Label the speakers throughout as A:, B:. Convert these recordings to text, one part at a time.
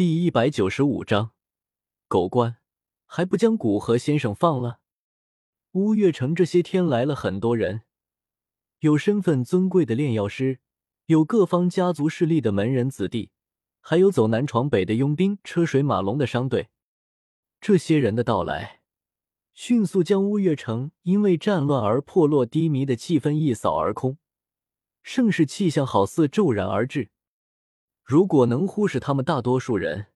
A: 第一百九十五章，狗官还不将古河先生放了？乌月城这些天来了很多人，有身份尊贵的炼药师，有各方家族势力的门人子弟，还有走南闯北的佣兵、车水马龙的商队。这些人的到来，迅速将乌月城因为战乱而破落低迷的气氛一扫而空，盛世气象好似骤然而至。如果能忽视他们，大多数人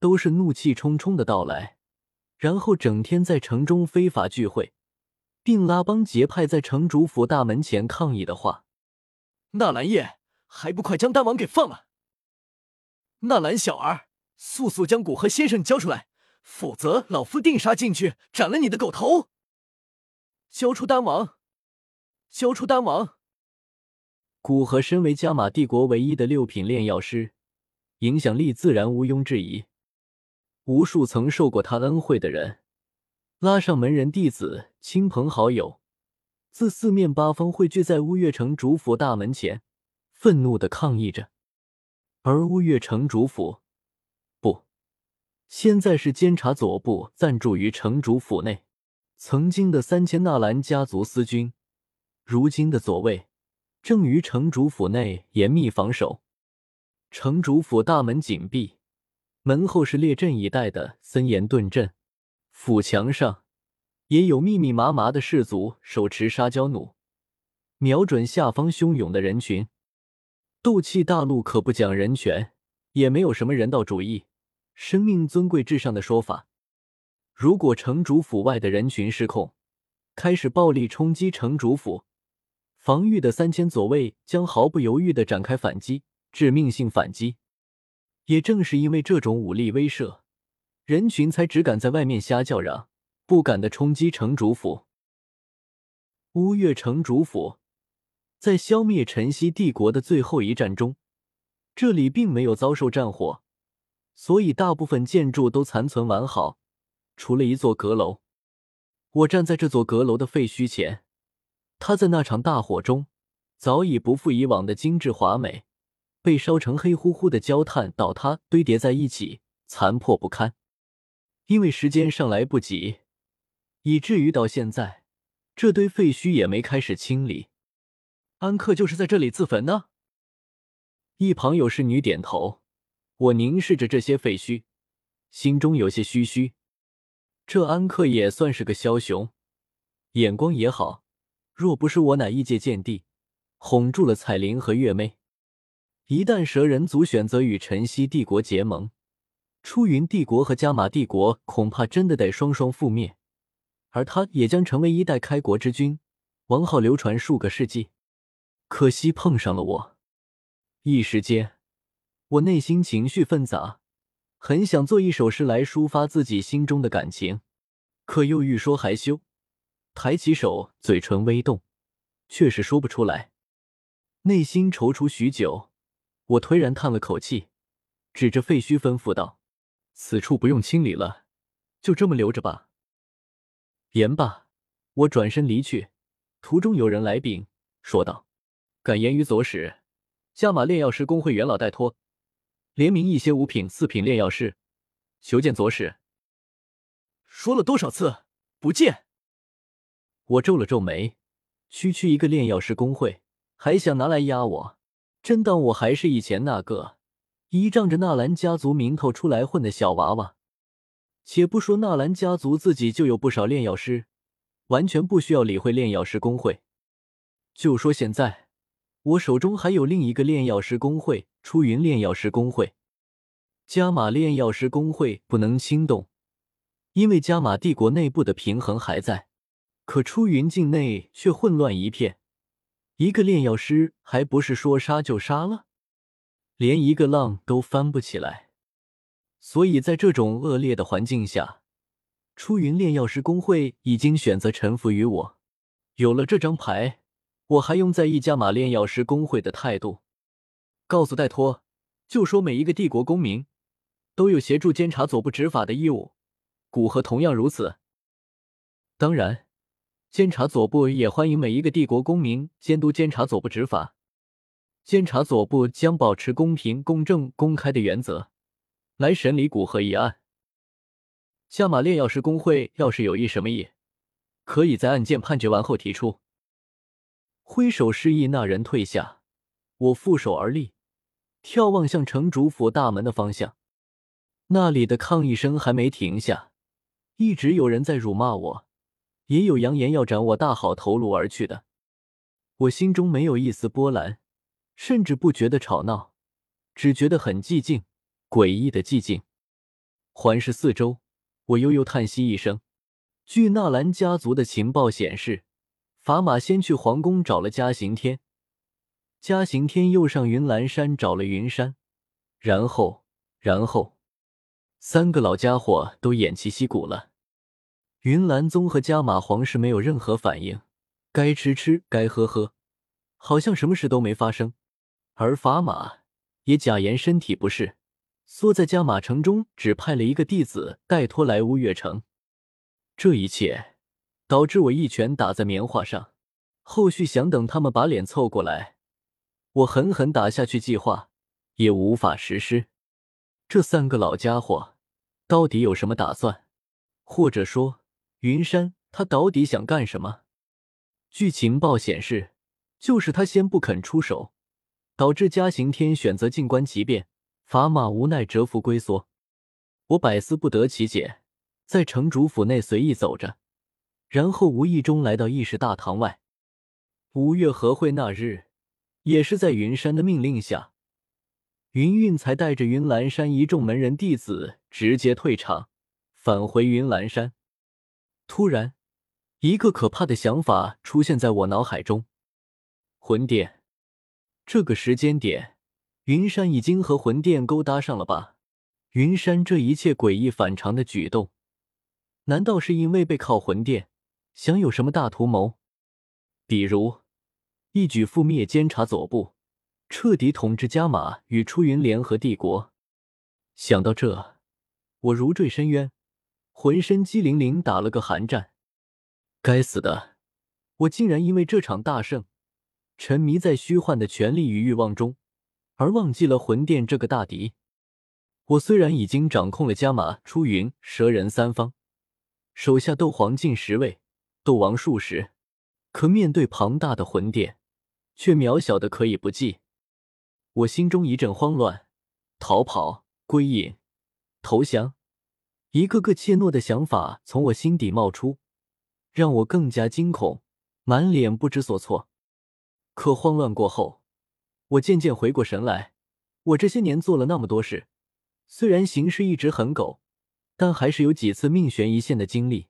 A: 都是怒气冲冲的到来，然后整天在城中非法聚会，并拉帮结派在城主府大门前抗议的话，
B: 纳兰叶还不快将丹王给放了！纳兰小儿，速速将古河先生交出来，否则老夫定杀进去，斩了你的狗头！交出丹王！交出丹王！
A: 古河身为加玛帝国唯一的六品炼药师。影响力自然毋庸置疑，无数曾受过他恩惠的人，拉上门人弟子、亲朋好友，自四面八方汇聚在乌月城主府大门前，愤怒的抗议着。而乌月城主府，不，现在是监察左部暂住于城主府内，曾经的三千纳兰家族司军，如今的左卫，正于城主府内严密防守。城主府大门紧闭，门后是列阵以待的森严盾阵，府墙上也有密密麻麻的士卒手持沙雕弩，瞄准下方汹涌的人群。斗气大陆可不讲人权，也没有什么人道主义，生命尊贵至上的说法。如果城主府外的人群失控，开始暴力冲击城主府，防御的三千左卫将毫不犹豫的展开反击。致命性反击，也正是因为这种武力威慑，人群才只敢在外面瞎叫嚷，不敢的冲击城主府。乌月城主府在消灭晨曦帝国的最后一战中，这里并没有遭受战火，所以大部分建筑都残存完好，除了一座阁楼。我站在这座阁楼的废墟前，它在那场大火中早已不复以往的精致华美。被烧成黑乎乎的焦炭倒塌堆叠在一起，残破不堪。因为时间上来不及，以至于到现在，这堆废墟也没开始清理。安克就是在这里自焚呢。一旁有侍女点头。我凝视着这些废墟，心中有些唏嘘。这安克也算是个枭雄，眼光也好。若不是我乃异界剑帝，哄住了彩铃和月妹。一旦蛇人族选择与晨曦帝国结盟，出云帝国和加玛帝国恐怕真的得双双覆灭，而他也将成为一代开国之君，王号流传数个世纪。可惜碰上了我，一时间我内心情绪纷杂，很想做一首诗来抒发自己心中的感情，可又欲说还休，抬起手，嘴唇微动，却是说不出来，内心踌躇许久。我颓然叹了口气，指着废墟吩咐道：“此处不用清理了，就这么留着吧。”言罢，我转身离去。途中有人来禀，说道：“敢言于左使，加马炼药师工会元老代托，联名一些五品、四品炼药师，求见左使。”
B: 说了多少次不见？
A: 我皱了皱眉，区区一个炼药师工会，还想拿来压我？真当我还是以前那个依仗着纳兰家族名头出来混的小娃娃？且不说纳兰家族自己就有不少炼药师，完全不需要理会炼药师工会。就说现在，我手中还有另一个炼药师工会——出云炼药师工会。加玛炼药师工会不能轻动，因为加玛帝国内部的平衡还在，可出云境内却混乱一片。一个炼药师还不是说杀就杀了，连一个浪都翻不起来。所以在这种恶劣的环境下，出云炼药师工会已经选择臣服于我。有了这张牌，我还用在意加玛炼药师工会的态度？告诉戴托，就说每一个帝国公民都有协助监察左部执法的义务，古河同样如此。当然。监察左部也欢迎每一个帝国公民监督监察左部执法。监察左部将保持公平、公正、公开的原则，来审理古河一案。加马炼药师工会要是有意什么意，可以在案件判决完后提出。挥手示意那人退下，我负手而立，眺望向城主府大门的方向。那里的抗议声还没停下，一直有人在辱骂我，也有扬言要斩我大好头颅而去的。我心中没有一丝波澜，甚至不觉得吵闹，只觉得很寂静，诡异的寂静。环视四周，我悠悠叹息一声。据纳兰家族的情报显示，法马先去皇宫找了嘉刑天，嘉刑天又上云岚山找了云山，然后，然后。三个老家伙都偃旗息鼓了。云岚宗和加马皇室没有任何反应，该吃吃，该喝喝，好像什么事都没发生。而法马也假言身体不适，缩在加马城中，只派了一个弟子带托来乌月城。这一切导致我一拳打在棉花上。后续想等他们把脸凑过来，我狠狠打下去，计划也无法实施。这三个老家伙到底有什么打算？或者说，云山他到底想干什么？据情报显示，就是他先不肯出手，导致嘉刑天选择静观其变，法马无奈折服龟缩。我百思不得其解，在城主府内随意走着，然后无意中来到议事大堂外。五月和会那日，也是在云山的命令下。云韵才带着云岚山一众门人弟子直接退场，返回云岚山。突然，一个可怕的想法出现在我脑海中：魂殿。这个时间点，云山已经和魂殿勾搭上了吧？云山这一切诡异反常的举动，难道是因为背靠魂殿，想有什么大图谋？比如，一举覆灭监察左部。彻底统治加马与出云联合帝国。想到这，我如坠深渊，浑身激灵灵打了个寒战。该死的，我竟然因为这场大胜，沉迷在虚幻的权力与欲望中，而忘记了魂殿这个大敌。我虽然已经掌控了加马、出云、蛇人三方，手下斗皇近十位，斗王数十，可面对庞大的魂殿，却渺小的可以不计。我心中一阵慌乱，逃跑、归隐、投降，一个个怯懦的想法从我心底冒出，让我更加惊恐，满脸不知所措。可慌乱过后，我渐渐回过神来。我这些年做了那么多事，虽然行事一直很狗，但还是有几次命悬一线的经历。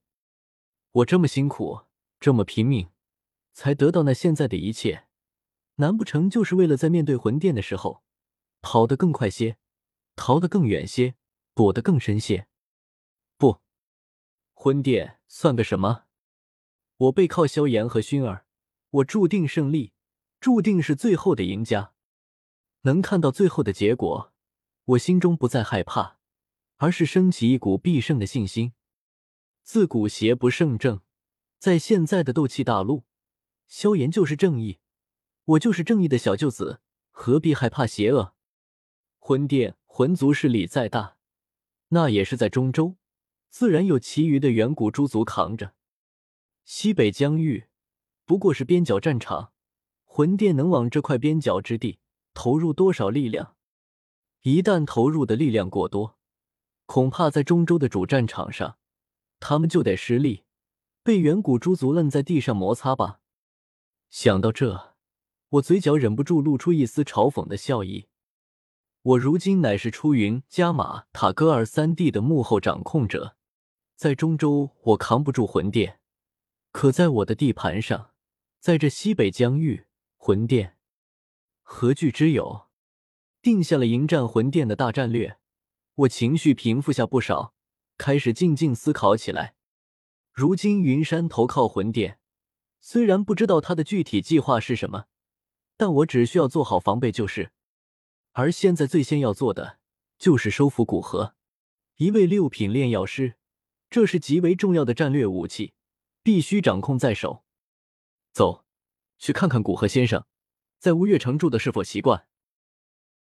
A: 我这么辛苦，这么拼命，才得到那现在的一切。难不成就是为了在面对魂殿的时候跑得更快些，逃得更远些，躲得更深些？婚，殿算个什么？我背靠萧炎和薰儿，我注定胜利，注定是最后的赢家。能看到最后的结果，我心中不再害怕，而是升起一股必胜的信心。自古邪不胜正，在现在的斗气大陆，萧炎就是正义。我就是正义的小舅子，何必害怕邪恶？魂殿魂族势力再大，那也是在中州，自然有其余的远古诸族扛着。西北疆域不过是边角战场，魂殿能往这块边角之地投入多少力量？一旦投入的力量过多，恐怕在中州的主战场上，他们就得失利，被远古诸族愣在地上摩擦吧。想到这。我嘴角忍不住露出一丝嘲讽的笑意。我如今乃是出云、加玛、塔戈尔三地的幕后掌控者，在中州我扛不住魂殿，可在我的地盘上，在这西北疆域，魂殿何惧之有？定下了迎战魂殿的大战略，我情绪平复下不少，开始静静思考起来。如今云山投靠魂殿，虽然不知道他的具体计划是什么。但我只需要做好防备就是，而现在最先要做的就是收服古河，一位六品炼药师，这是极为重要的战略武器，必须掌控在手。走，去看看古河先生，在乌月城住的是否习惯。